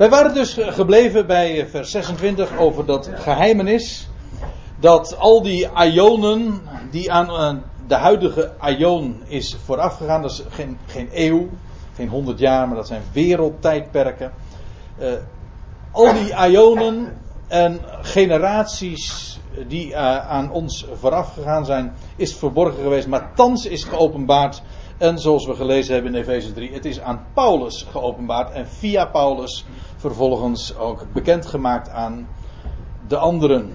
Wij waren dus gebleven bij vers 26 over dat geheimenis. Dat al die ionen die aan eh, de huidige ion is voorafgegaan. Dat is geen, geen eeuw, geen honderd jaar, maar dat zijn wereldtijdperken. Uh, al die ionen en generaties die uh, aan ons vooraf gegaan zijn, is verborgen geweest. Maar thans is geopenbaard. En zoals we gelezen hebben in Efeze 3, het is aan Paulus geopenbaard. En via Paulus vervolgens ook bekendgemaakt aan de anderen.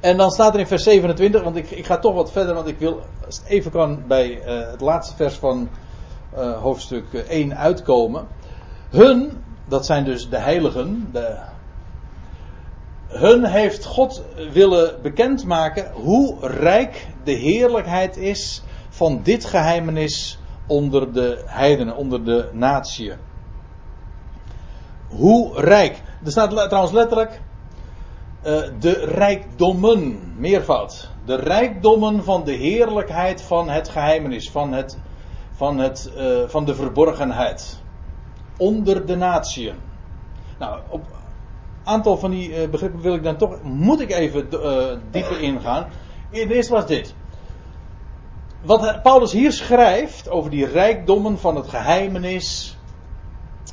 En dan staat er in vers 27, want ik, ik ga toch wat verder, want ik wil, even kan, bij uh, het laatste vers van uh, hoofdstuk 1 uitkomen. Hun, dat zijn dus de heiligen, de, hun heeft God willen bekendmaken hoe rijk de heerlijkheid is van dit geheimenis onder de heidenen, onder de natieën. Hoe rijk. Er staat trouwens letterlijk uh, de rijkdommen, meervoud. De rijkdommen van de heerlijkheid van het geheimenis, van, het, van, het, uh, van de verborgenheid. Onder de natieën. Nou, op een aantal van die uh, begrippen wil ik dan toch, moet ik even dieper ingaan. Eerst was dit. Wat Paulus hier schrijft over die rijkdommen van het geheimenis,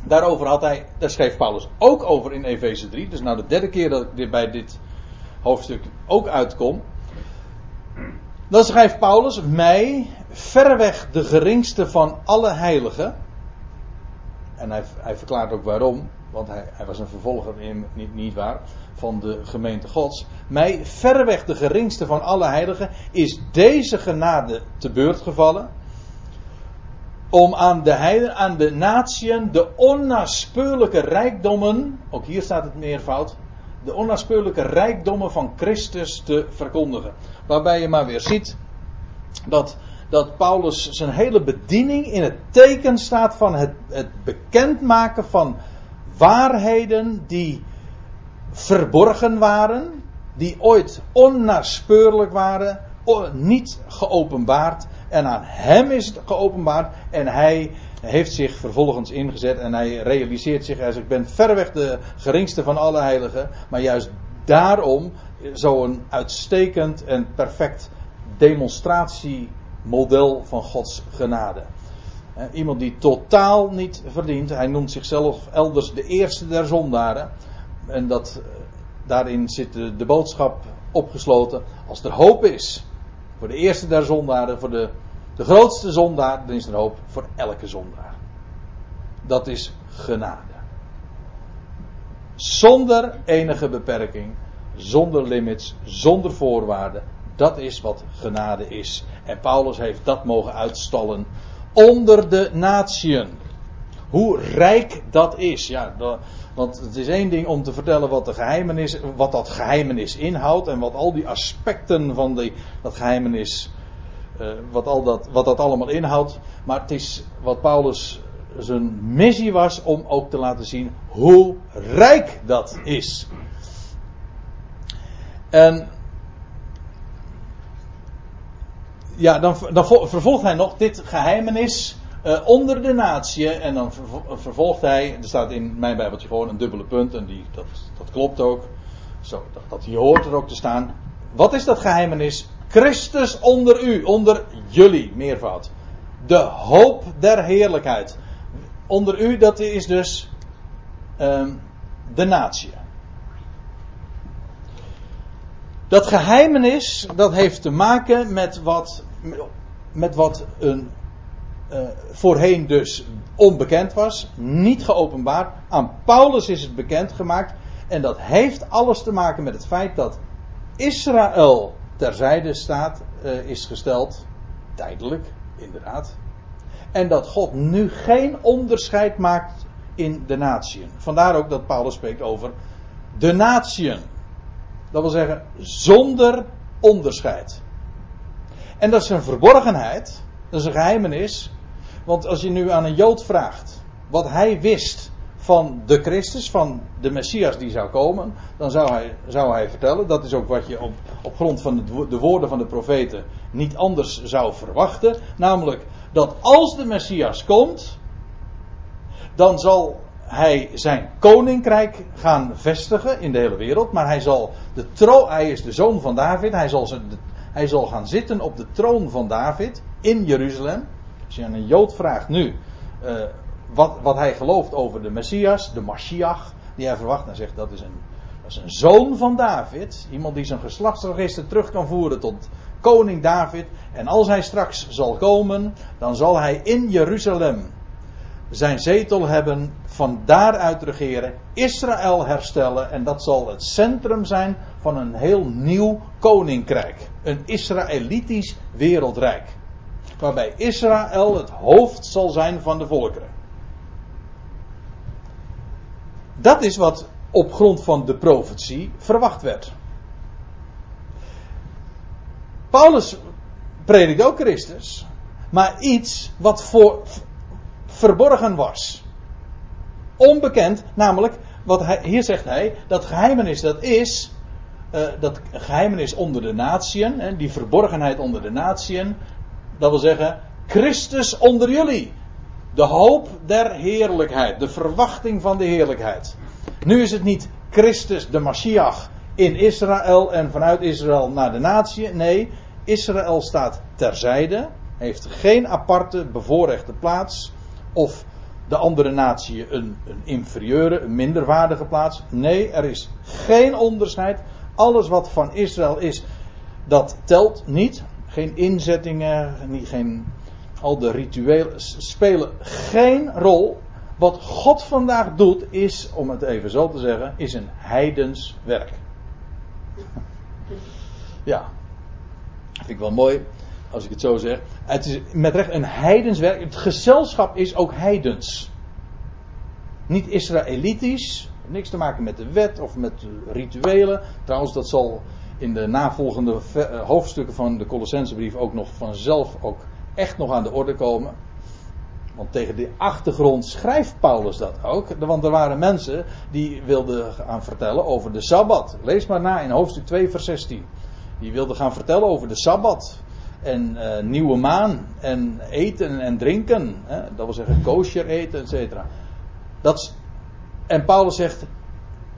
Daarover had hij, daar schreef Paulus ook over in Efeze 3. Dus nou de derde keer dat ik bij dit hoofdstuk ook uitkom. Dan schrijft Paulus mij verreweg de geringste van alle heiligen. En hij, hij verklaart ook waarom, want hij, hij was een vervolger, in, niet, niet waar, van de gemeente Gods. Mij verreweg de geringste van alle heiligen is deze genade te beurt gevallen om aan de heiden, aan de natieën, de onnaspeurlijke rijkdommen, ook hier staat het meervoud, de onnaspeurlijke rijkdommen van Christus te verkondigen. Waarbij je maar weer ziet dat, dat Paulus zijn hele bediening in het teken staat van het, het bekendmaken van waarheden die verborgen waren, die ooit onnaspeurlijk waren, niet geopenbaard. En aan hem is het geopenbaard. En hij heeft zich vervolgens ingezet. En hij realiseert zich als ik ben verreweg de geringste van alle heiligen. Maar juist daarom zo'n uitstekend en perfect demonstratiemodel van Gods genade. Iemand die totaal niet verdient. Hij noemt zichzelf elders de eerste der zondaren. En dat, daarin zit de, de boodschap opgesloten. Als er hoop is voor de eerste der zondaren, voor de, de grootste zondaar, dan is er hoop voor elke zondaar. Dat is genade. Zonder enige beperking, zonder limits, zonder voorwaarden. Dat is wat genade is. En Paulus heeft dat mogen uitstallen onder de natieën. Hoe rijk dat is. Ja, want het is één ding om te vertellen wat, de geheimenis, wat dat geheimenis inhoudt. En wat al die aspecten van die, dat geheimenis. Uh, wat, al dat, wat dat allemaal inhoudt. Maar het is wat Paulus zijn missie was om ook te laten zien hoe rijk dat is. En ja, dan, dan vervolgt hij nog dit geheimenis uh, onder de natie. En dan vervolgt hij, er staat in mijn Bijbeltje gewoon een dubbele punt. En die, dat, dat klopt ook. Zo, dat, dat hier hoort er ook te staan. Wat is dat geheimenis? Christus onder u, onder jullie, meervoud. De hoop der heerlijkheid. Onder u, dat is dus um, de natie. Dat geheimenis, dat heeft te maken met wat, met wat een uh, voorheen dus onbekend was, niet geopenbaard. Aan Paulus is het bekendgemaakt. En dat heeft alles te maken met het feit dat Israël terzijde staat, uh, is gesteld. Tijdelijk, inderdaad. En dat God nu geen onderscheid maakt in de natieën. Vandaar ook dat Paulus spreekt over de natieën. Dat wil zeggen, zonder onderscheid. En dat is een verborgenheid, dat is een geheimenis, want als je nu aan een Jood vraagt wat hij wist van de Christus, van de Messias die zou komen, dan zou hij, zou hij vertellen, dat is ook wat je op, op grond van de, de woorden van de profeten niet anders zou verwachten, namelijk dat als de Messias komt, dan zal hij zijn koninkrijk gaan vestigen in de hele wereld. Maar hij, zal de troon, hij is de zoon van David. Hij zal, zijn, hij zal gaan zitten op de troon van David in Jeruzalem. Als je aan een Jood vraagt nu uh, wat, wat hij gelooft over de Messias, de Mashiach, die hij verwacht, dan zegt dat is een, dat is een zoon van David. Iemand die zijn geslachtsregister terug kan voeren tot koning David. En als hij straks zal komen, dan zal hij in Jeruzalem zijn zetel hebben, van daaruit regeren, Israël herstellen en dat zal het centrum zijn van een heel nieuw koninkrijk. Een Israëlitisch wereldrijk. Waarbij Israël het hoofd zal zijn van de volkeren. Dat is wat op grond van de profetie verwacht werd. Paulus predikt ook Christus, maar iets wat voor, verborgen was. Onbekend, namelijk, wat hij, hier zegt hij, dat geheimenis dat is, uh, dat geheimenis onder de natieën, die verborgenheid onder de natieën, dat wil zeggen, Christus onder jullie. De hoop der heerlijkheid, de verwachting van de heerlijkheid. Nu is het niet Christus de Mashiach in Israël en vanuit Israël naar de natie. Nee, Israël staat terzijde, heeft geen aparte bevoorrechte plaats of de andere natie een, een inferieure, een minderwaardige plaats. Nee, er is geen onderscheid. Alles wat van Israël is, dat telt niet. Geen inzettingen, geen, al de rituelen spelen geen rol. Wat God vandaag doet, is, om het even zo te zeggen, is een heidens werk. Ja, vind ik wel mooi als ik het zo zeg. Het is met recht een heidenswerk. Het gezelschap is ook heidens. Niet Israëlitisch. Niks te maken met de wet of met rituelen. Trouwens, dat zal in de navolgende eh, hoofdstukken van de Colossensebrief ook nog vanzelf ook echt nog aan de orde komen. Want tegen die achtergrond schrijft Paulus dat ook. Want er waren mensen die wilden gaan vertellen over de Sabbat. Lees maar na in hoofdstuk 2, vers 16. Die wilden gaan vertellen over de Sabbat en uh, nieuwe maan en eten en drinken. Hè? Dat wil zeggen kosher eten, et cetera. Dat, en Paulus zegt,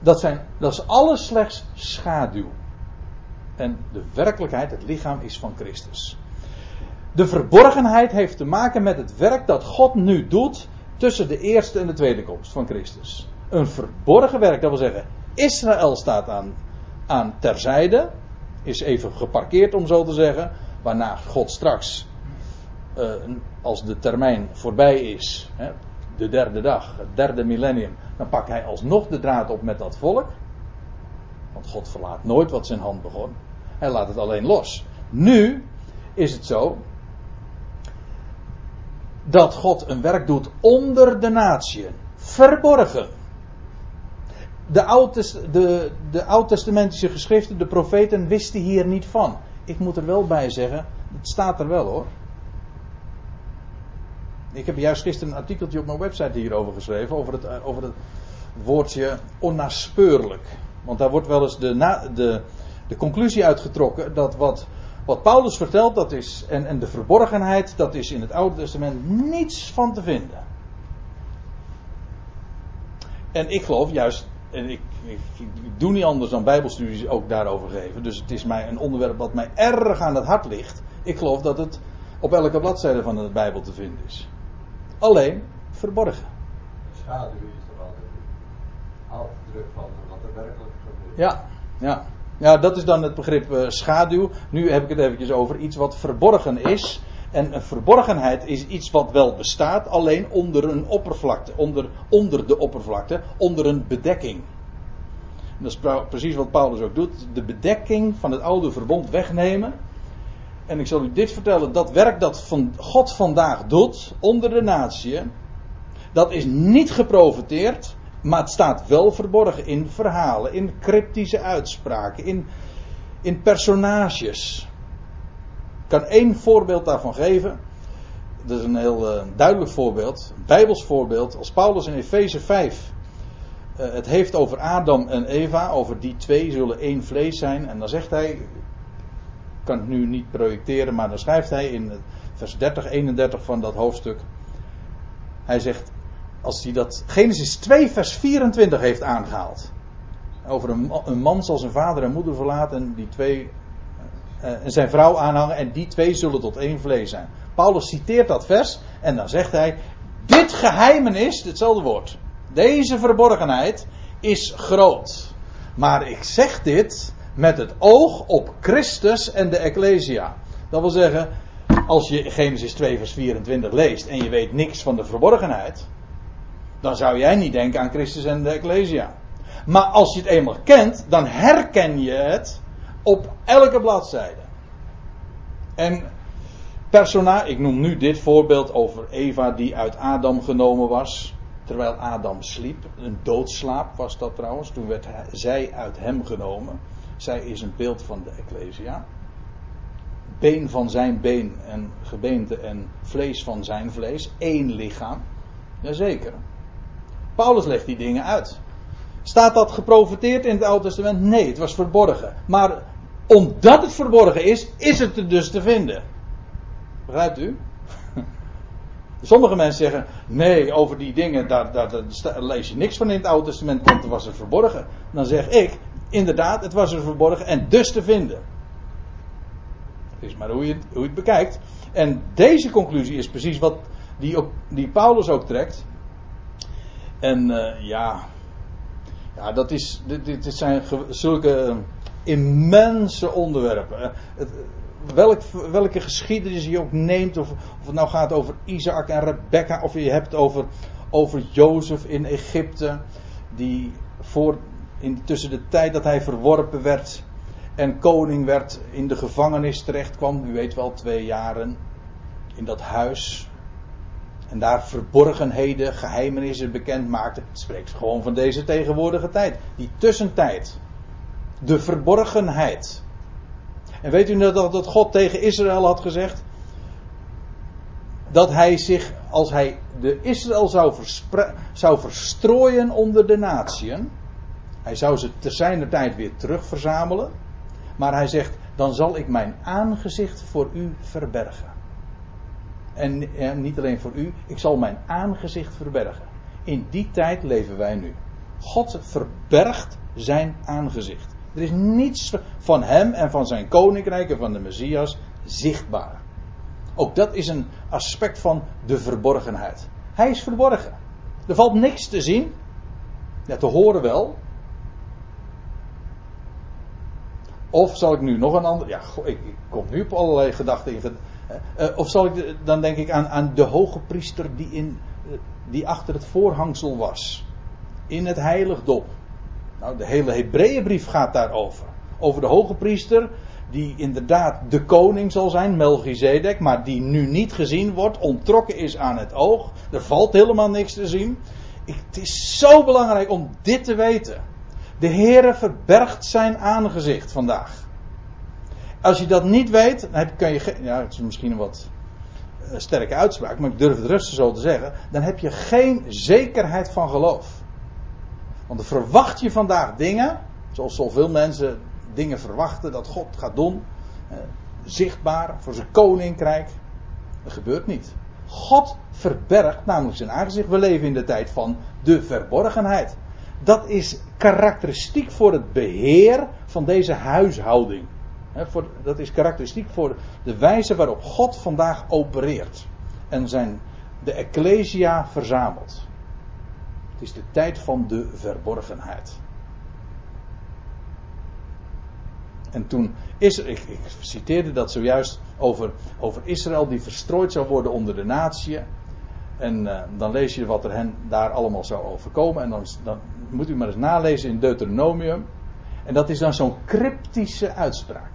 dat, zijn, dat is alles slechts schaduw. En de werkelijkheid, het lichaam is van Christus. De verborgenheid heeft te maken met het werk dat God nu doet tussen de eerste en de tweede komst van Christus. Een verborgen werk, dat wil zeggen, Israël staat aan, aan terzijde, is even geparkeerd om zo te zeggen. Waarna God straks, uh, als de termijn voorbij is, hè, de derde dag, het derde millennium, dan pakt hij alsnog de draad op met dat volk. Want God verlaat nooit wat zijn hand begon. Hij laat het alleen los. Nu is het zo dat God een werk doet onder de natieën, verborgen. De, oud de, de oud-testamentische geschriften, de profeten, wisten hier niet van. Ik moet er wel bij zeggen, het staat er wel hoor. Ik heb juist gisteren een artikeltje op mijn website hierover geschreven, over het, eh, over het woordje onnaspeurlijk. Want daar wordt wel eens de, de, de conclusie uitgetrokken dat wat, wat Paulus vertelt, dat is, en, en de verborgenheid, dat is in het Oude Testament niets van te vinden. En ik geloof juist en ik, doe niet anders dan Bijbelstudies ook daarover geven. Dus het is mij een onderwerp wat mij erg aan het hart ligt. Ik geloof dat het op elke bladzijde van de Bijbel te vinden is. Alleen verborgen. Schaduw is toch altijd afdruk van wat er werkelijk gebeurt. Ja, ja. Ja, dat is dan het begrip uh, schaduw. Nu heb ik het eventjes over iets wat verborgen is. En een verborgenheid is iets wat wel bestaat, alleen onder een oppervlakte, onder, onder de oppervlakte, onder een bedekking. En dat is precies wat Paulus ook doet: de bedekking van het oude verbond wegnemen. En ik zal u dit vertellen: dat werk dat van God vandaag doet onder de natie, dat is niet geprofiteerd, maar het staat wel verborgen in verhalen, in cryptische uitspraken, in, in personages. Ik kan één voorbeeld daarvan geven. Dat is een heel uh, duidelijk voorbeeld, bijbels voorbeeld. Als Paulus in Efeze 5 uh, eh, het heeft over Adam en Eva, over die twee zullen één vlees zijn. En dan zegt hij, kan het nu niet projecteren, maar dan schrijft hij in vers 30, 31 van dat hoofdstuk. Hij zegt, als hij dat Genesis 2 vers 24 heeft aangehaald. Over een, een man zal zijn vader en moeder verlaten en die twee uh, en zijn vrouw aanhangen en die twee zullen tot één vlees zijn. Paulus citeert dat vers en dan zegt hij: Dit geheimenis, hetzelfde woord, deze verborgenheid is groot. Maar ik zeg dit met het oog op Christus en de Ecclesia. Dat wil zeggen, als je Genesis 2 vers 24 leest en je weet niks van de verborgenheid, dan zou jij niet denken aan Christus en de Ecclesia. Maar als je het eenmaal kent, dan herken je het op elke bladzijde. En persona, ik noem nu dit voorbeeld over Eva die uit Adam genomen was. Terwijl Adam sliep. Een doodslaap was dat trouwens. Toen werd zij uit hem genomen. Zij is een beeld van de Ecclesia. Been van zijn been en gebeente en vlees van zijn vlees. Eén lichaam. Jazeker. Paulus legt die dingen uit. Staat dat geprofiteerd in het Oude Testament? Nee, het was verborgen. Maar omdat het verborgen is, is het er dus te vinden. Begrijpt u? Sommige mensen zeggen: nee, over die dingen, daar, lees je niks van in het Oude Testament, want het was er verborgen. Dan zeg ik: inderdaad, het was er verborgen en dus te vinden. Het is maar hoe je, het, hoe het bekijkt. En deze conclusie is precies wat die, ook, die Paulus ook trekt. En uh, ja, ja, dat is, dit, dit zijn zulke immense onderwerpen. Het, welk, welke geschiedenis je ook neemt, of, of het nou gaat over Isaac en Rebecca, of je hebt over, over Jozef in Egypte, die voor, tussen de tijd dat hij verworpen werd en koning werd, in de gevangenis terecht kwam, u weet wel, twee jaren, in dat huis. En daar verborgenheden, geheimenissen bekend maakte. Het spreekt gewoon van deze tegenwoordige tijd. Die tussentijd. De verborgenheid. En weet u dat, dat God tegen Israël had gezegd? Dat hij zich, als hij de Israël zou, zou verstrooien onder de natieën. Hij zou ze te zijner tijd weer terugverzamelen. Maar hij zegt, dan zal ik mijn aangezicht voor u verbergen. En, en niet alleen voor u, ik zal mijn aangezicht verbergen. In die tijd leven wij nu. God verbergt zijn aangezicht. Er is niets van hem en van zijn koninkrijk en van de Messias zichtbaar. Ook dat is een aspect van de verborgenheid. Hij is verborgen. Er valt niks te zien. Ja, te horen wel. Of zal ik nu nog een ander. Ja, ik, kom nu op allerlei gedachten. In, uh, of zal ik. Dan denk ik aan, aan de hoge priester die, in, uh, die achter het voorhangsel was. In het heiligdom. Nou, de hele Hebreeënbrief gaat daarover. Over de hoge priester, die inderdaad de koning zal zijn, Melchizedek, maar die nu niet gezien wordt, ontrokken is aan het oog. Er valt helemaal niks te zien. het is zo belangrijk om dit te weten. De Heere verbergt zijn aangezicht vandaag. Als je dat niet weet, dan kan je. Ja, het is misschien een wat eh, sterke uitspraak, maar ik durf het rustig zo te zeggen. Dan heb je geen zekerheid van geloof. Want dan verwacht je vandaag dingen, zoals zoveel mensen dingen verwachten dat God gaat doen, eh, zichtbaar voor zijn koninkrijk. Dat gebeurt niet. God verbergt namelijk zijn aangezicht. We leven in de tijd van de verborgenheid. Dat is karakteristiek voor het beheer van deze huishouding. dat is karakteristiek voor de wijze waarop God vandaag opereert. En zijn, de Ecclesia verzamelt. Het is de tijd van de verborgenheid. En toen is ik, ik citeerde dat zojuist over, over Israël die verstrooid zou worden onder de natie. En uh, dan lees je wat er hen daar allemaal zou overkomen. En dan, dan moet u maar eens nalezen in Deuteronomium. En dat is dan zo'n cryptische uitspraak.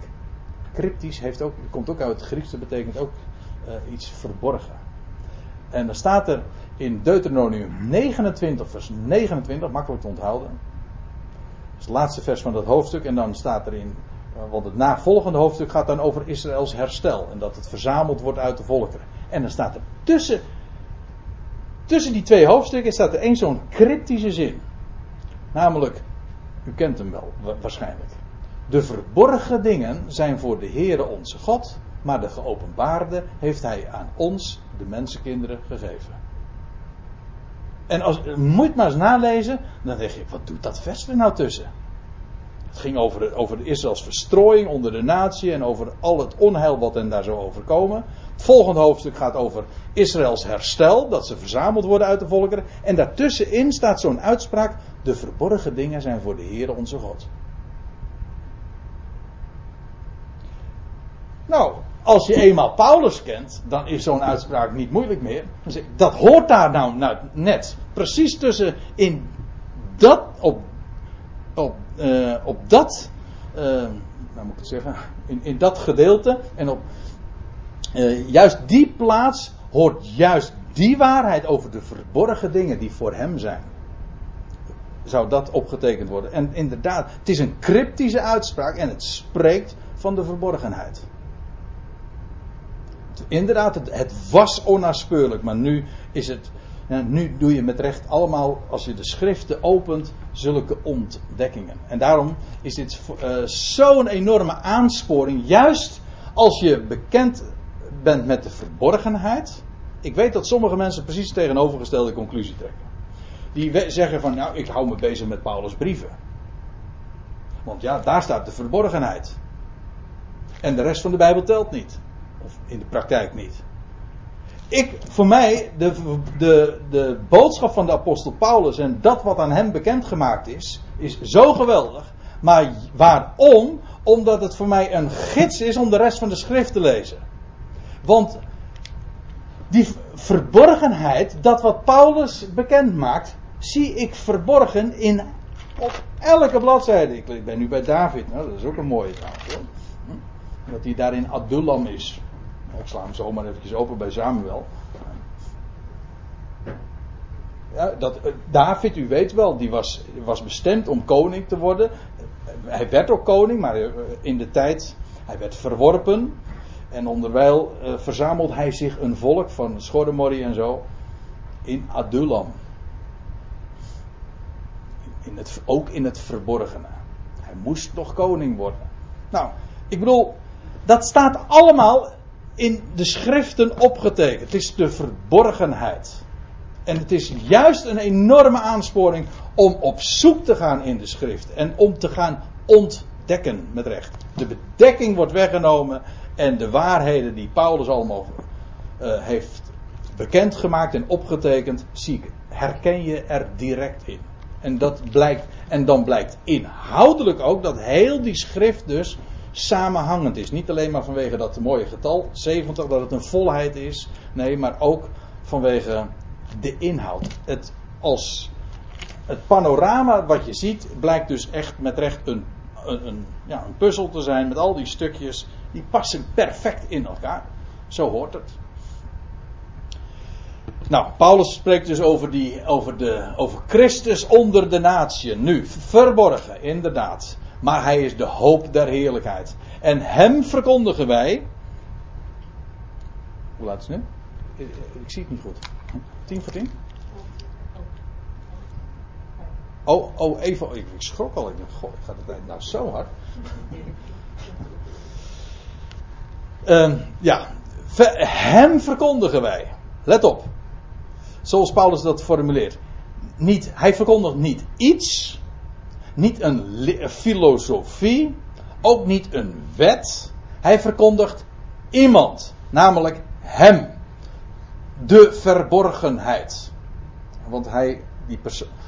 Cryptisch heeft ook, komt ook uit het Grieks, dat betekent ook uh, iets verborgen. En dan staat er in Deuteronomium 29, vers 29, makkelijk te onthouden. Dat is het laatste vers van dat hoofdstuk. En dan staat erin, eh, want het navolgende hoofdstuk gaat dan over Israëls herstel. En dat het verzameld wordt uit de volkeren. En dan staat er tussen, tussen die twee hoofdstukken staat er één zo'n cryptische zin. Namelijk, u kent hem wel waarschijnlijk. De verborgen dingen zijn voor de Heere onze God, maar de geopenbaarde heeft hij aan ons, de mensenkinderen, gegeven. En als, moet maar eens nalezen, dan denk je, wat doet dat vers er nou tussen? Het ging over, over Israëls verstrooiing onder de natie en over al het onheil wat hen daar zou overkomen. Het volgende hoofdstuk gaat over Israëls herstel, dat ze verzameld worden uit de volkeren. En daartussenin staat zo'n uitspraak, de verborgen dingen zijn voor de Heere onze God. Nou, als je eenmaal Paulus kent, dan is zo'n uitspraak niet moeilijk meer. Dat hoort daar nou, nou net. Precies tussen in dat, op, op, uh, op dat, uh, nou moet ik het zeggen, in, in dat gedeelte en op uh, juist die plaats hoort juist die waarheid over de verborgen dingen die voor hem zijn. Zou dat opgetekend worden? En inderdaad, het is een cryptische uitspraak en het spreekt van de verborgenheid inderdaad, het, was onnaspeurlijk, maar nu is het. nu doe je met recht allemaal, als je de schriften opent, zulke ontdekkingen. En daarom is dit uh, zo'n enorme aansporing, juist als je bekend bent met de verborgenheid. Ik weet dat sommige mensen precies de tegenovergestelde conclusie trekken. Die zeggen van, nou, ik hou me bezig met Paulus' brieven. Want ja, daar staat de verborgenheid. En de rest van de Bijbel telt niet. Of in de praktijk niet. Ik, voor mij, de, de, de boodschap van de apostel Paulus en dat wat aan hem bekendgemaakt is, is zo geweldig. Maar waarom? Omdat het voor mij een gids is om de rest van de schrift te lezen. Want die verborgenheid, dat wat Paulus bekend maakt, zie ik verborgen in op elke bladzijde. Ik ben nu bij David, nou, dat is ook een mooie trouwens. Hoor. Hm? Dat hij daar in Adullam is. Ik sla hem zomaar eventjes open bij Samuel. Ja, dat, eh, David, u weet wel, die was, was bestemd om koning te worden. Hij werd ook koning, maar eh, in de tijd, hij werd verworpen. En onderwijl uh, verzamelt hij zich een volk van Schorremorri en zo in Adullam. In het, ook in het verborgene. Hij moest nog koning worden. Nou, ik bedoel, dat staat allemaal in de schriften opgetekend. Het is de verborgenheid. En het is juist een enorme aansporing om op zoek te gaan in de schrift. En om te gaan ontdekken met recht. De bedekking wordt weggenomen. En de waarheden die Paulus allemaal uh, heeft bekendgemaakt en opgetekend, zie herken je er direct in. En, dat blijkt, en dan blijkt inhoudelijk ook dat heel die schrift dus samenhangend is. Niet alleen maar vanwege dat mooie getal, 70, dat het een volheid is. Nee, maar ook vanwege de inhoud. Het, als, het panorama wat je ziet, blijkt dus echt met recht een, een, een, ja, een puzzel te zijn met al die stukjes. Die passen perfect in elkaar. Zo hoort het. Nou, Paulus spreekt dus over, die, over, de, over Christus onder de natie. Nu, verborgen, inderdaad maar hij is de hoop der heerlijkheid. En hem verkondigen wij. Hoe laat is het nu? Ik, ik zie het niet goed. Tien voor tien? Oh, oh, even. Ik, schrok al. Ik dacht, tijd nou zo hard? uh, ja, hem verkondigen wij. Let op. Zoals Paulus dat formuleert. Niet, hij verkondigt niet iets, niet een filosofie, ook niet een wet. Hij verkondigt iemand, namelijk hem. De verborgenheid. Want hij, die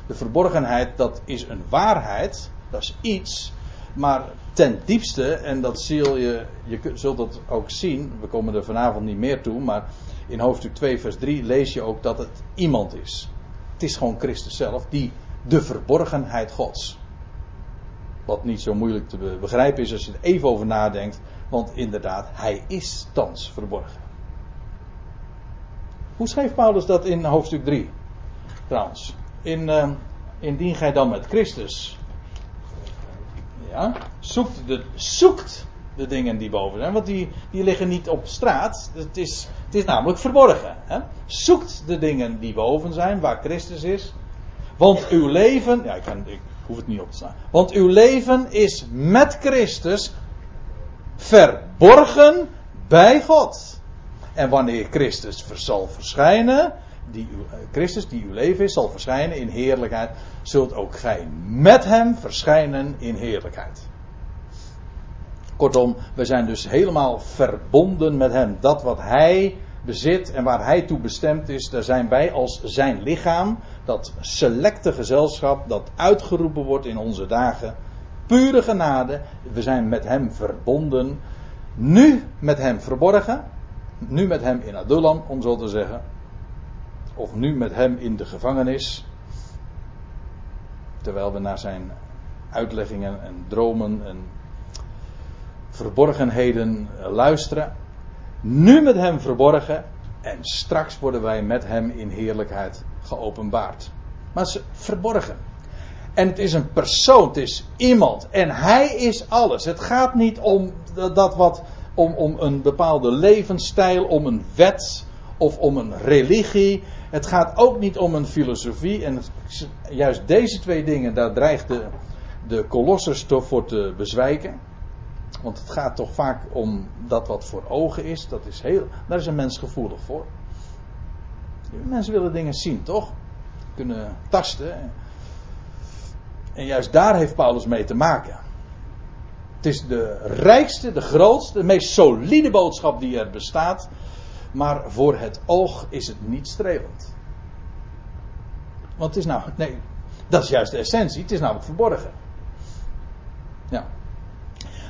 de verborgenheid, dat is een waarheid, dat is iets, maar ten diepste, en dat zul je, je zult dat ook zien, we komen er vanavond niet meer toe, maar in hoofdstuk 2, vers 3 lees je ook dat het iemand is. Het is gewoon Christus zelf, die de verborgenheid Gods. Wat niet zo moeilijk te begrijpen is als je er even over nadenkt. Want inderdaad, hij is thans verborgen. Hoe schreef Paulus dat in hoofdstuk 3? Trouwens, in, uh, indien gij dan met Christus ja, zoekt, de, zoekt de dingen die boven zijn, want die, die liggen niet op straat. Het is, het is namelijk verborgen. Hè? Zoekt de dingen die boven zijn, waar Christus is. Want uw leven, ja, ik, ik hoef het niet op te staan. Want uw leven is met Christus verborgen bij God. En wanneer Christus zal verschijnen, die eh, Christus, die uw leven is, zal verschijnen in heerlijkheid, zult ook gij met hem verschijnen in heerlijkheid. Kortom, we zijn dus helemaal verbonden met hem. Dat wat hij bezit en waar hij toe bestemd is, daar zijn wij als zijn lichaam, dat selecte gezelschap dat uitgeroepen wordt in onze dagen, pure genade. We zijn met hem verbonden, nu met hem verborgen, nu met hem in Adullam, om zo te zeggen, of nu met hem in de gevangenis, terwijl we naar zijn uitleggingen en dromen en verborgenheden luisteren. Nu met hem verborgen en straks worden wij met hem in heerlijkheid geopenbaard. Maar is verborgen. En het is een persoon, het is iemand. En hij is alles. Het gaat niet om dat wat, om, om een bepaalde levensstijl, om een wet of om een religie. Het gaat ook niet om een filosofie. En juist deze twee dingen, daar dreigt de, de Colossus voor te bezwijken. Want het gaat toch vaak om dat wat voor ogen is. Dat is heel, daar is een mens gevoelig voor. Mensen willen dingen zien, toch? Kunnen tasten. En juist daar heeft Paulus mee te maken. Het is de rijkste, de grootste, de meest solide boodschap die er bestaat. Maar voor het oog is het niet strelend. Want het is nou, nee, dat is juist de essentie. Het is namelijk verborgen.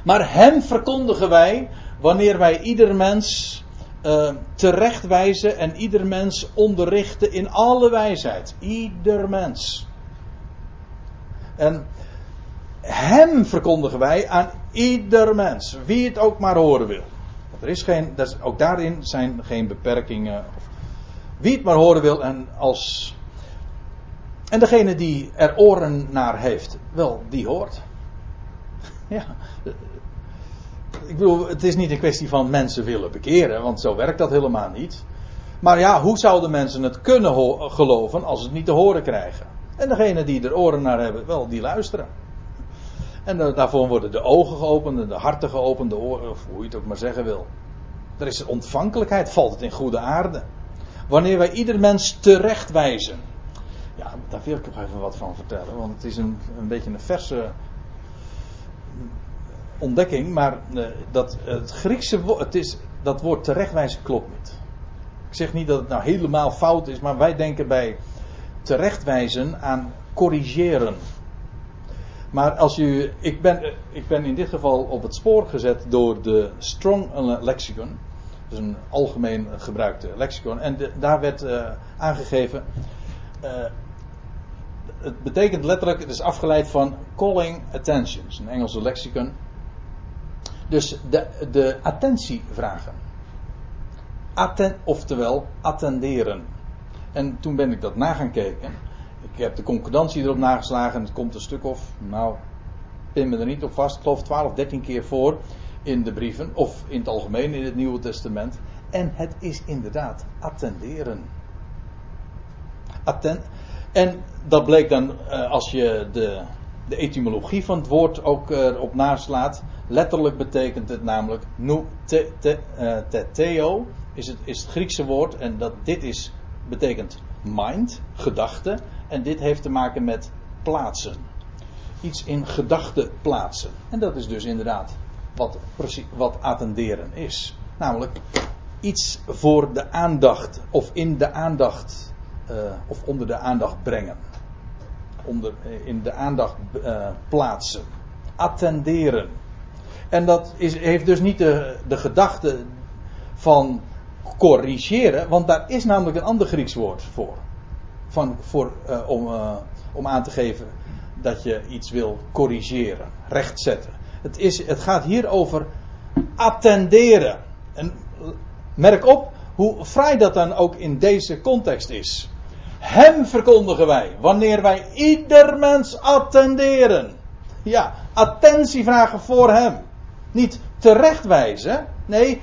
Maar hem verkondigen wij wanneer wij ieder mens uh, terechtwijzen en ieder mens onderrichten in alle wijsheid. Ieder mens. En hem verkondigen wij aan ieder mens, wie het ook maar horen wil. Er is geen, ook daarin zijn geen beperkingen. Wie het maar horen wil en als. En degene die er oren naar heeft, wel, die hoort. Ja, ik bedoel, het is niet een kwestie van mensen willen bekeren, want zo werkt dat helemaal niet. Maar ja, hoe zouden mensen het kunnen geloven als ze het niet te horen krijgen? En degene die er oren naar hebben, wel, die luisteren. En daarvoor worden de ogen geopend, de harten geopend, de oren, of hoe je het ook maar zeggen wil. Er is ontvankelijkheid, valt het in goede aarde. Wanneer wij ieder mens terechtwijzen. Ja, daar wil ik nog even wat van vertellen, want het is een, een beetje een verse ontdekking, maar uh, dat het Griekse woord, het is, dat woord terechtwijzen klopt niet. Ik zeg niet dat het nou helemaal fout is, maar wij denken bij terechtwijzen aan corrigeren. Maar als u, ik ben, ik ben in dit geval op het spoor gezet door de Strong Lexicon. Dus een algemeen gebruikte lexicon. En daar werd uh, aangegeven. Het betekent letterlijk, het is afgeleid van calling attention. een Engelse lexicon. Dus de, de attentie vragen. Atten, oftewel attenderen. En toen ben ik dat na gaan kijken. Ik heb de concordantie erop nageslagen. En het komt een stuk of, nou, pin me er niet op vast. Ik geloof 12, 13 keer voor in de brieven. Of in het algemeen in het Nieuwe Testament. En het is inderdaad attenderen. Atten en dat bleek dan, uh, als je de, de etymologie van het woord ook uh, op naslaat. Letterlijk betekent het namelijk nu te, te, uh, te theo is het, is het Griekse woord en dat dit is betekent mind, gedachte en dit heeft te maken met plaatsen. Iets in gedachten plaatsen. En dat is dus inderdaad wat, wat attenderen is. Namelijk iets voor de aandacht of in de aandacht uh, of onder de aandacht brengen. Onder, in de aandacht plaatsen. Attenderen. En dat is, heeft dus niet de, gedachte van corrigeren, want daar is namelijk een ander Grieks woord voor. Van, voor uh, om, uh, om aan te geven dat je iets wil corrigeren, rechtzetten. Het, is, het gaat hier over attenderen. En merk op hoe vrij dat dan ook in deze context is. Hem verkondigen wij, wanneer wij ieder mens attenderen. Ja, attentie vragen voor hem. Niet terechtwijzen, nee,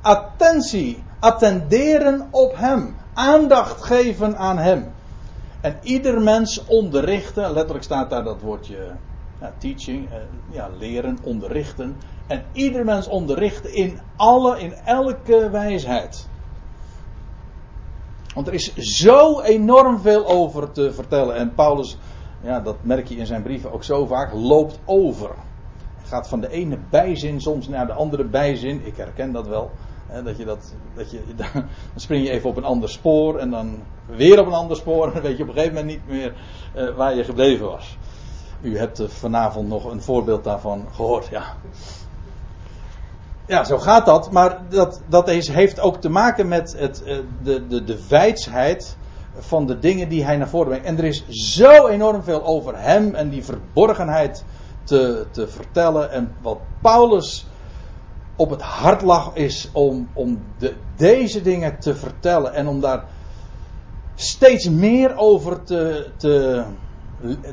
attentie, attenderen op hem. Aandacht geven aan hem. En ieder mens onderrichten, letterlijk staat daar dat woordje ja, teaching, eh, ja, leren, onderrichten. En ieder mens onderrichten in alle, in elke wijsheid. Want er is zo enorm veel over te vertellen. En Paulus, ja, dat merk je in zijn brieven ook zo vaak, loopt over. Gaat van de ene bijzin soms naar de andere bijzin. Ik herken dat wel. Hè, dat je dat, dat je, dan spring je even op een ander spoor en dan weer op een ander spoor. En dan weet je op een gegeven moment niet meer uh, waar je gebleven was. U hebt uh, vanavond nog een voorbeeld daarvan gehoord, ja. Ja, zo gaat dat. Maar dat, dat heeft ook te maken met het, uh, de, de, de wijsheid van de dingen die hij naar voren brengt. En er is zo enorm veel over hem en die verborgenheid te, te vertellen. En wat Paulus op het hart lag is om, om de, deze dingen te vertellen en om daar steeds meer over te, te,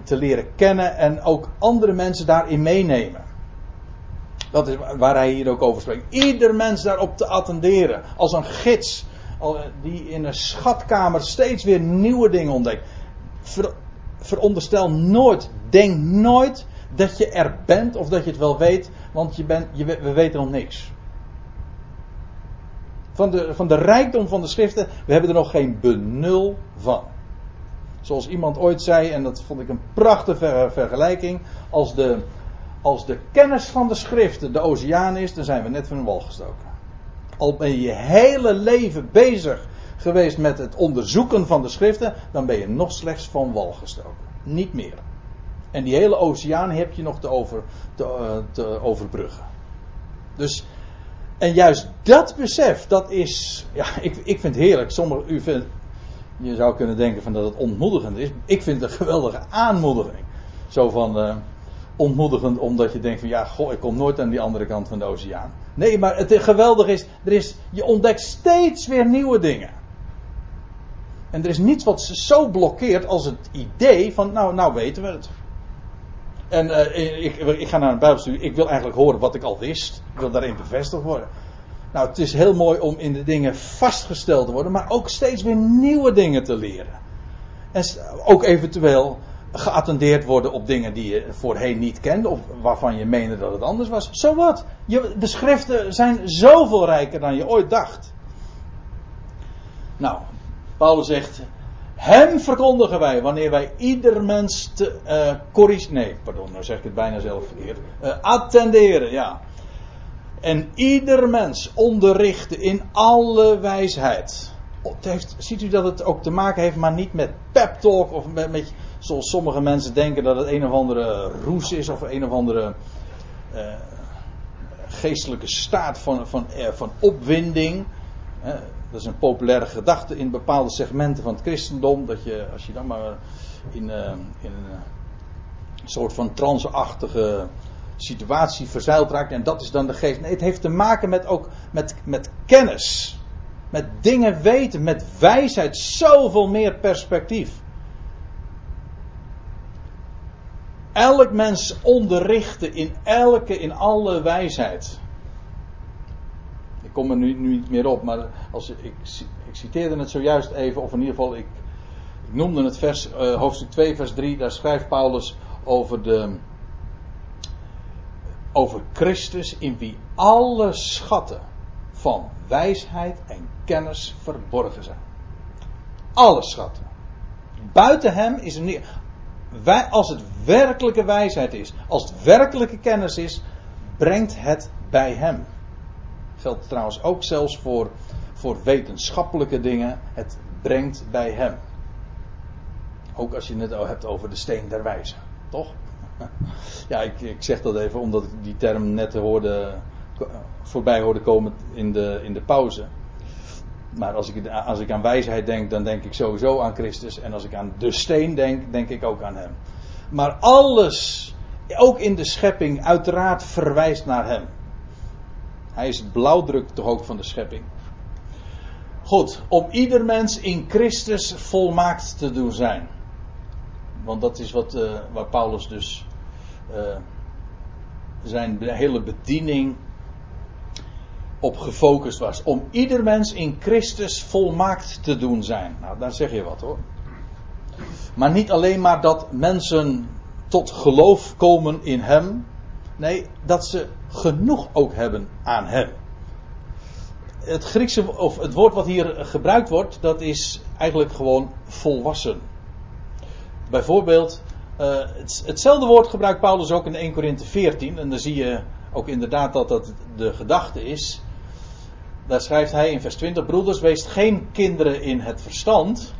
te leren kennen en ook andere mensen daarin meenemen. Dat is waar hij hier ook over spreekt. Ieder mens daarop te attenderen. Als een gids. Die in een schatkamer steeds weer nieuwe dingen ontdekt. Ver, veronderstel nooit. Denk nooit dat je er bent of dat je het wel weet. Want je je, we weten nog niks. Van de, van de rijkdom van de schriften. We hebben er nog geen benul van. Zoals iemand ooit zei, en dat vond ik een prachtige vergelijking. Als de, als de kennis van de schriften de oceaan is, dan zijn we net van wal gestoken. Al ben je je hele leven bezig geweest met het onderzoeken van de schriften, dan ben je nog slechts van wal gestoken. Niet meer. En die hele oceaan heb je nog te, over, te, uh, te overbruggen. Dus, en juist dat besef, dat is, ja, ik, ik vind het heerlijk. Sommige, u vindt, je zou kunnen denken van dat het ontmoedigend is. Ik vind het een geweldige aanmoediging. Zo van, uh, ontmoedigend omdat je denkt van ja, goh, ik kom nooit aan die andere kant van de oceaan. Nee, maar het geweldige is, er is, je ontdekt steeds weer nieuwe dingen. En er is niets wat ze zo blokkeert als het idee van, nou, nou weten we het. En uh, ik, ik, ga naar een bijbelstudie, ik wil eigenlijk horen wat ik al wist. Ik wil daarin bevestigd worden. Nou, het is heel mooi om in de dingen vastgesteld te worden, maar ook steeds weer nieuwe dingen te leren. En ook eventueel geattendeerd worden op dingen die je voorheen niet kende, of waarvan je meende dat het anders was. Zo wat. De schriften zijn zoveel rijker dan je ooit dacht. Nou, Paulus zegt, hem verkondigen wij wanneer wij ieder mens te uh. Nee, pardon, nou zeg ik het bijna zelf verkeerd. Uh, attenderen, ja. En ieder mens onderrichten in alle wijsheid. Het heeft, ziet u dat het ook te maken heeft, maar niet met pep talk of met, met zoals sommige mensen denken dat het een of andere roes is of een of andere uh, geestelijke staat van, van, van opwinding. Dat is een populaire gedachte in bepaalde segmenten van het christendom. Dat je, als je dan maar in, in een soort van tranceachtige situatie verzeild raakt. En dat is dan de geest. Nee, het heeft te maken met ook met, met kennis. Met dingen weten, met wijsheid, zoveel meer perspectief. elk mens onderrichten in elke, in alle wijsheid. Kom er nu, nu niet meer op, maar als, ik, ik citeerde het zojuist even, of in ieder geval, ik, noemde het vers, uh, hoofdstuk 2, vers 3, daar schrijft Paulus over de. Over Christus, in wie alle schatten van wijsheid en kennis verborgen zijn. Alle schatten. Buiten hem is er niet wij, als het werkelijke wijsheid is, als het werkelijke kennis is, brengt het bij hem. Geldt trouwens ook zelfs voor, voor wetenschappelijke dingen. Het brengt bij hem. Ook als je het hebt over de steen der wijze, toch? Ja, ik, ik zeg dat even omdat ik die term net hoorde, voorbij hoorde komen in de, in de pauze. Maar als ik, als ik aan wijsheid denk, dan denk ik sowieso aan Christus. En als ik aan de steen denk, denk ik ook aan Hem. Maar alles, ook in de schepping, uiteraard verwijst naar Hem. Hij is het blauwdruk toch ook van de schepping. Goed, om ieder mens in Christus volmaakt te doen zijn. Want dat is wat, uh, waar Paulus dus uh, zijn hele bediening op gefocust was. Om ieder mens in Christus volmaakt te doen zijn. Nou, daar zeg je wat hoor. Maar niet alleen maar dat mensen tot geloof komen in Hem. Nee, dat ze genoeg ook hebben aan Hem. het Griekse, of het woord wat hier gebruikt wordt, dat is eigenlijk gewoon volwassen. Bijvoorbeeld, het, hetzelfde woord gebruikt Paulus ook in 1 Korinthe 14. En dan zie je ook inderdaad dat dat de gedachte is. Daar schrijft hij in vers 20: Broeders, wees geen kinderen in het verstand.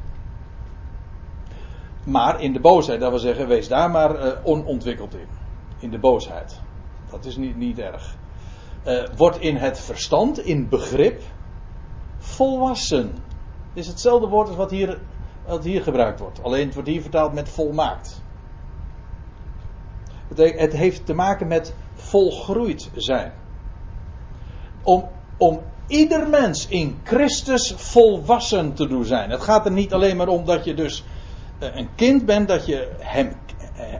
Maar in de boosheid, dat wil zeggen, wees daar maar uh, onontwikkeld in. In de boosheid. Dat is niet, niet erg. Uh, wordt in het verstand, in begrip, volwassen. Het is hetzelfde woord als wat hier, hier gebruikt wordt. Alleen het wordt hier vertaald met volmaakt. Het heeft te maken met volgroeid zijn. Om, om ieder mens in Christus volwassen te doen zijn. Het gaat er niet alleen maar om dat je dus eh, een kind bent, dat je hem,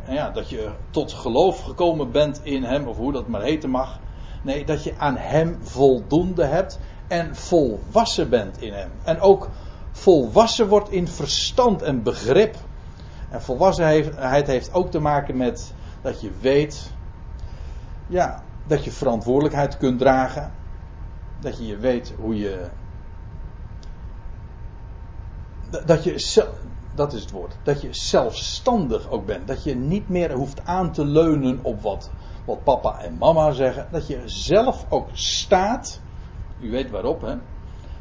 ja, dat je tot geloof gekomen bent in hem, of hoe dat maar heten mag. Nee, dat je aan hem voldoende hebt en volwassen bent in hem. En ook volwassen wordt in verstand en begrip. En volwassenheid heeft ook te maken met dat je weet, ja, dat je verantwoordelijkheid kunt dragen. Dat je je weet hoe je. Dat je, dat is het woord, dat je zelfstandig ook bent. Dat je niet meer hoeft aan te leunen op wat, wat papa en mama zeggen. Dat je zelf ook staat, u weet waarop, hè?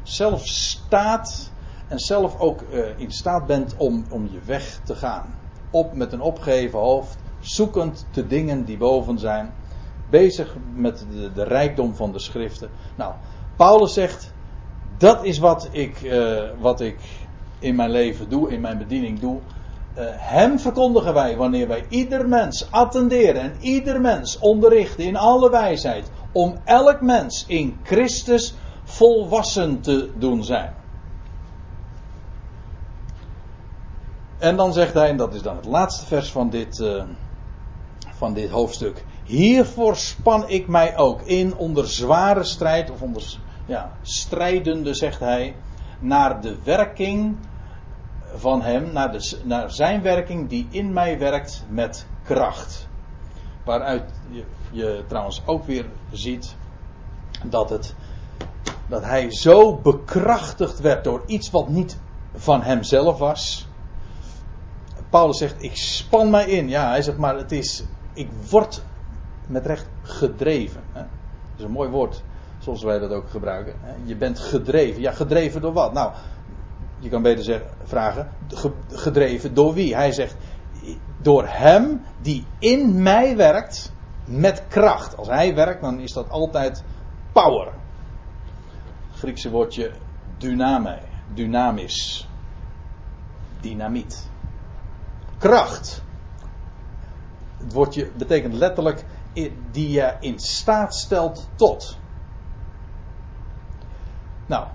Zelf staat en zelf ook uh, in staat bent om, om je weg te gaan. Op met een opgeheven hoofd, zoekend de dingen die boven zijn, bezig met de, de rijkdom van de schriften. Nou, Paulus zegt, dat is wat ik, uh, wat ik in mijn leven doe, in mijn bediening doe. Uh, hem verkondigen wij wanneer wij ieder mens attenderen en ieder mens onderrichten in alle wijsheid. Om elk mens in Christus volwassen te doen zijn. En dan zegt hij, en dat is dan het laatste vers van dit, uh, van dit hoofdstuk. Hiervoor span ik mij ook in onder zware strijd, of onder ja, strijdende, zegt hij, naar de werking van hem, naar, de, naar zijn werking die in mij werkt met kracht. Waaruit je, je trouwens ook weer ziet dat, het, dat hij zo bekrachtigd werd door iets wat niet van hemzelf was. Paulus zegt: Ik span mij in. Ja, hij zegt maar: het is, Ik word met recht gedreven. Hè? Dat is een mooi woord, zoals wij dat ook gebruiken. Je bent gedreven. Ja, gedreven door wat? Nou, je kan beter zeggen, vragen, gedreven door wie? Hij zegt, door hem die in mij werkt met kracht. Als hij werkt, dan is dat altijd power. Griekse woordje dyname, dynamis, dynamiet. Kracht. Het woordje betekent letterlijk die je in staat stelt tot. Nou,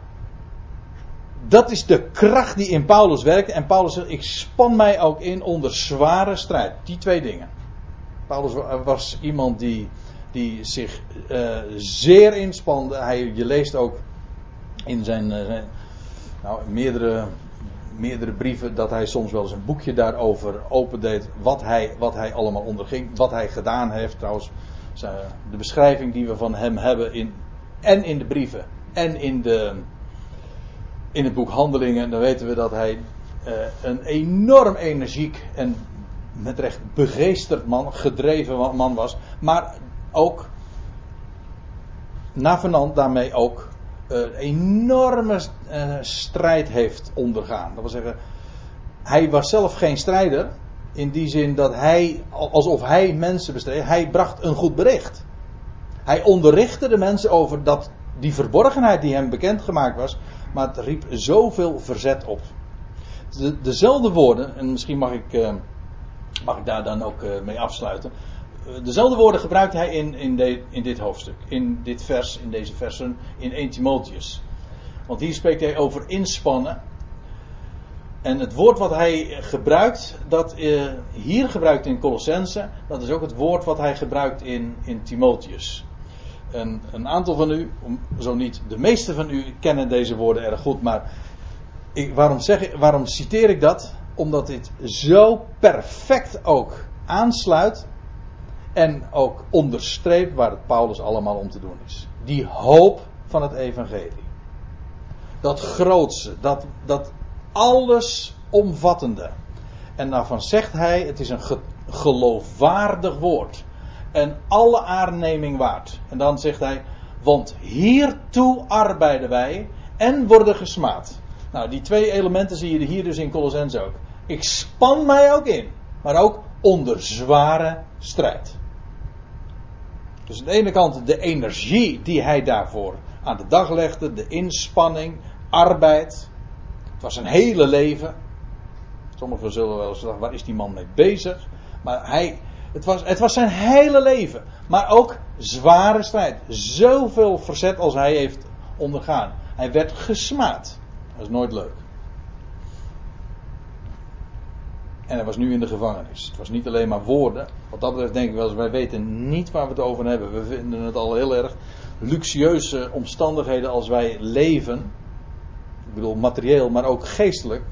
dat is de kracht die in Paulus werkt. En Paulus zegt: Ik span mij ook in onder zware strijd. Die twee dingen. Paulus was iemand die, die zich uh, zeer inspande. Hij, je leest ook in zijn, zijn nou, meerdere, meerdere brieven dat hij soms wel eens een boekje daarover opendeed. Wat hij, wat hij allemaal onderging. Wat hij gedaan heeft. Trouwens, de beschrijving die we van hem hebben in, en in de brieven en in de in het boek Handelingen, dan weten we dat hij uh, een enorm energiek en met recht begeesterd man, gedreven man was. Maar ook navenant daarmee ook een enorme uh, strijd heeft ondergaan. Dat wil zeggen, hij was zelf geen strijder. In die zin dat hij, alsof hij mensen bestreed, hij bracht een goed bericht. Hij onderrichtte de mensen over dat die verborgenheid die hem bekendgemaakt was, maar het riep zoveel verzet op. De, dezelfde woorden, en misschien mag ik, uh, mag ik daar dan ook uh, mee afsluiten. Uh, dezelfde woorden gebruikt hij in, in, de, in dit hoofdstuk, in dit vers, in deze versen, in 1 Timotheus. Want hier spreekt hij over inspannen. En het woord wat hij gebruikt, dat hier gebruikt in Colossense, dat is ook het woord wat hij gebruikt in, in Timotheus. En een aantal van u, zo niet de meeste van u, kennen deze woorden erg goed. Maar ik, waarom, zeg, waarom citeer ik dat? Omdat dit zo perfect ook aansluit. En ook onderstreept waar het Paulus allemaal om te doen is. Die hoop van het evangelie. dat grootste, dat, dat alles omvattende. En daarvan zegt hij, het is een ge- geloofwaardig woord. En alle aanneming waard. En dan zegt hij, want hiertoe arbeiden wij en worden gesmaad. Nou, die twee elementen zie je hier dus in Colossens ook. Ik span mij ook in, maar ook onder zware strijd. Dus aan de ene kant de energie die hij daarvoor aan de dag legde, de inspanning, arbeid. Het was een hele leven. Sommigen zullen wel eens zeggen, waar is die man mee bezig? Maar hij, het was, het was zijn hele leven. Maar ook zware strijd. Zoveel verzet als hij heeft ondergaan. Hij werd gesmaad. Dat is nooit leuk. En hij was nu in de gevangenis. Het was niet alleen maar woorden. Wat dat betreft denk ik wel eens, wij weten niet waar we het over hebben. We vinden het al heel erg luxueuze omstandigheden als wij leven. Ik bedoel materieel, maar ook geestelijk.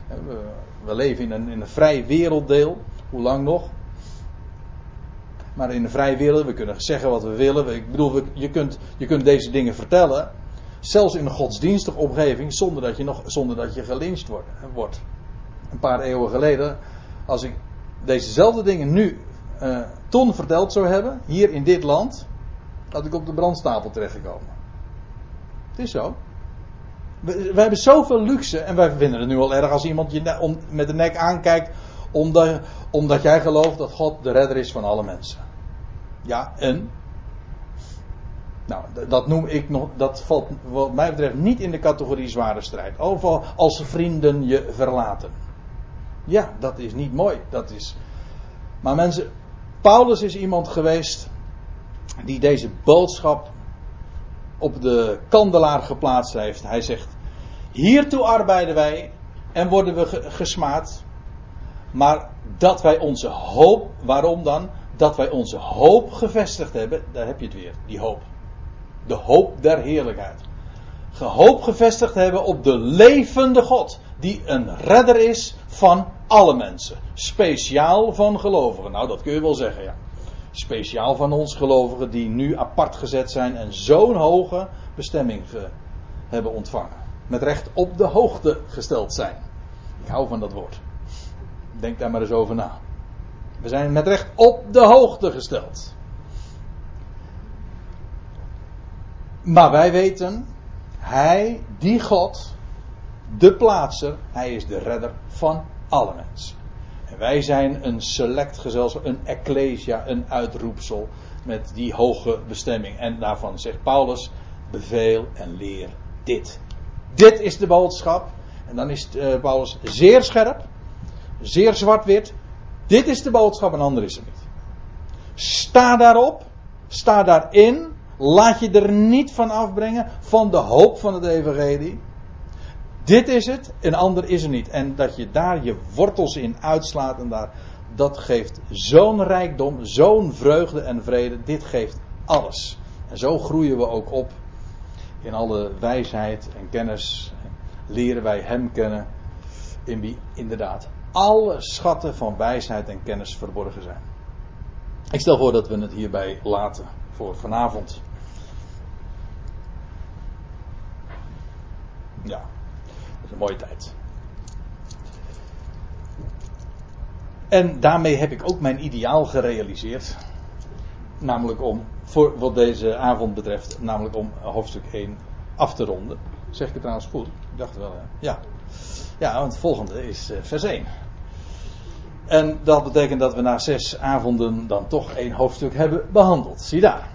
We, leven in een, in een vrij werelddeel. Hoe lang nog? Maar in een vrij wereld, we kunnen zeggen wat we willen. Ik bedoel, je, kunt, je kunt deze dingen vertellen. Zelfs in een godsdienstige omgeving, zonder dat je, nog, zonder dat je gelyncht wordt. Een paar eeuwen geleden, als ik dezezelfde dingen nu uh, toen verteld zou hebben, hier in dit land, had ik op de brandstapel terechtgekomen. Het is zo. We, we hebben zoveel luxe en wij vinden het nu al erg als iemand je met de nek aankijkt omdat, omdat jij gelooft dat God de redder is van alle mensen. Ja, en? Nou, dat noem ik nog, dat valt wat mij betreft niet in de categorie zware strijd. Overal als vrienden je verlaten. Ja, dat is niet mooi. Dat is. Maar mensen, Paulus is iemand geweest die deze boodschap op de kandelaar geplaatst heeft. Hij zegt: Hiertoe arbeiden wij en worden we gesmaad. Maar dat wij onze hoop, waarom dan? Dat wij onze hoop gevestigd hebben, daar heb je het weer, die hoop. De hoop der heerlijkheid. Gehoop gevestigd hebben op de levende God, die een redder is van alle mensen. Speciaal van gelovigen. Nou, dat kun je wel zeggen, ja. Speciaal van ons gelovigen die nu apart gezet zijn en zo'n hoge bestemming hebben ontvangen. Met recht op de hoogte gesteld zijn. Ik hou van dat woord. Denk daar maar eens over na. We zijn met recht op de hoogte gesteld. Maar wij weten, Hij, die God, de plaatser, Hij is de redder van alle mensen. En wij zijn een select gezelschap, een ecclesia, een uitroepsel met die hoge bestemming. En daarvan zegt Paulus, beveel en leer dit. Dit is de boodschap. En dan is uh, Paulus zeer scherp, zeer zwart-wit. Dit is de boodschap en ander is het niet. Sta daarop, sta daarin, laat je er niet van afbrengen van de hoop van het evangelie. Dit is het, een ander is er niet. En dat je daar je wortels in uitslaat en daar, dat geeft zo'n rijkdom, zo'n vreugde en vrede. Dit geeft alles. En zo groeien we ook op in alle wijsheid en kennis. Leren wij Hem kennen, in wie inderdaad alle schatten van wijsheid en kennis verborgen zijn. Ik stel voor dat we het hierbij laten voor vanavond. Ja, dat is een mooie tijd. En daarmee heb ik ook mijn ideaal gerealiseerd. Namelijk om, voor wat deze avond betreft, namelijk om hoofdstuk 1 af te ronden. Zeg ik het trouwens goed? Ik dacht wel, ja. Ja, want het volgende is vers 1. En dat betekent dat we na zes avonden dan toch één hoofdstuk hebben behandeld. Zie daar.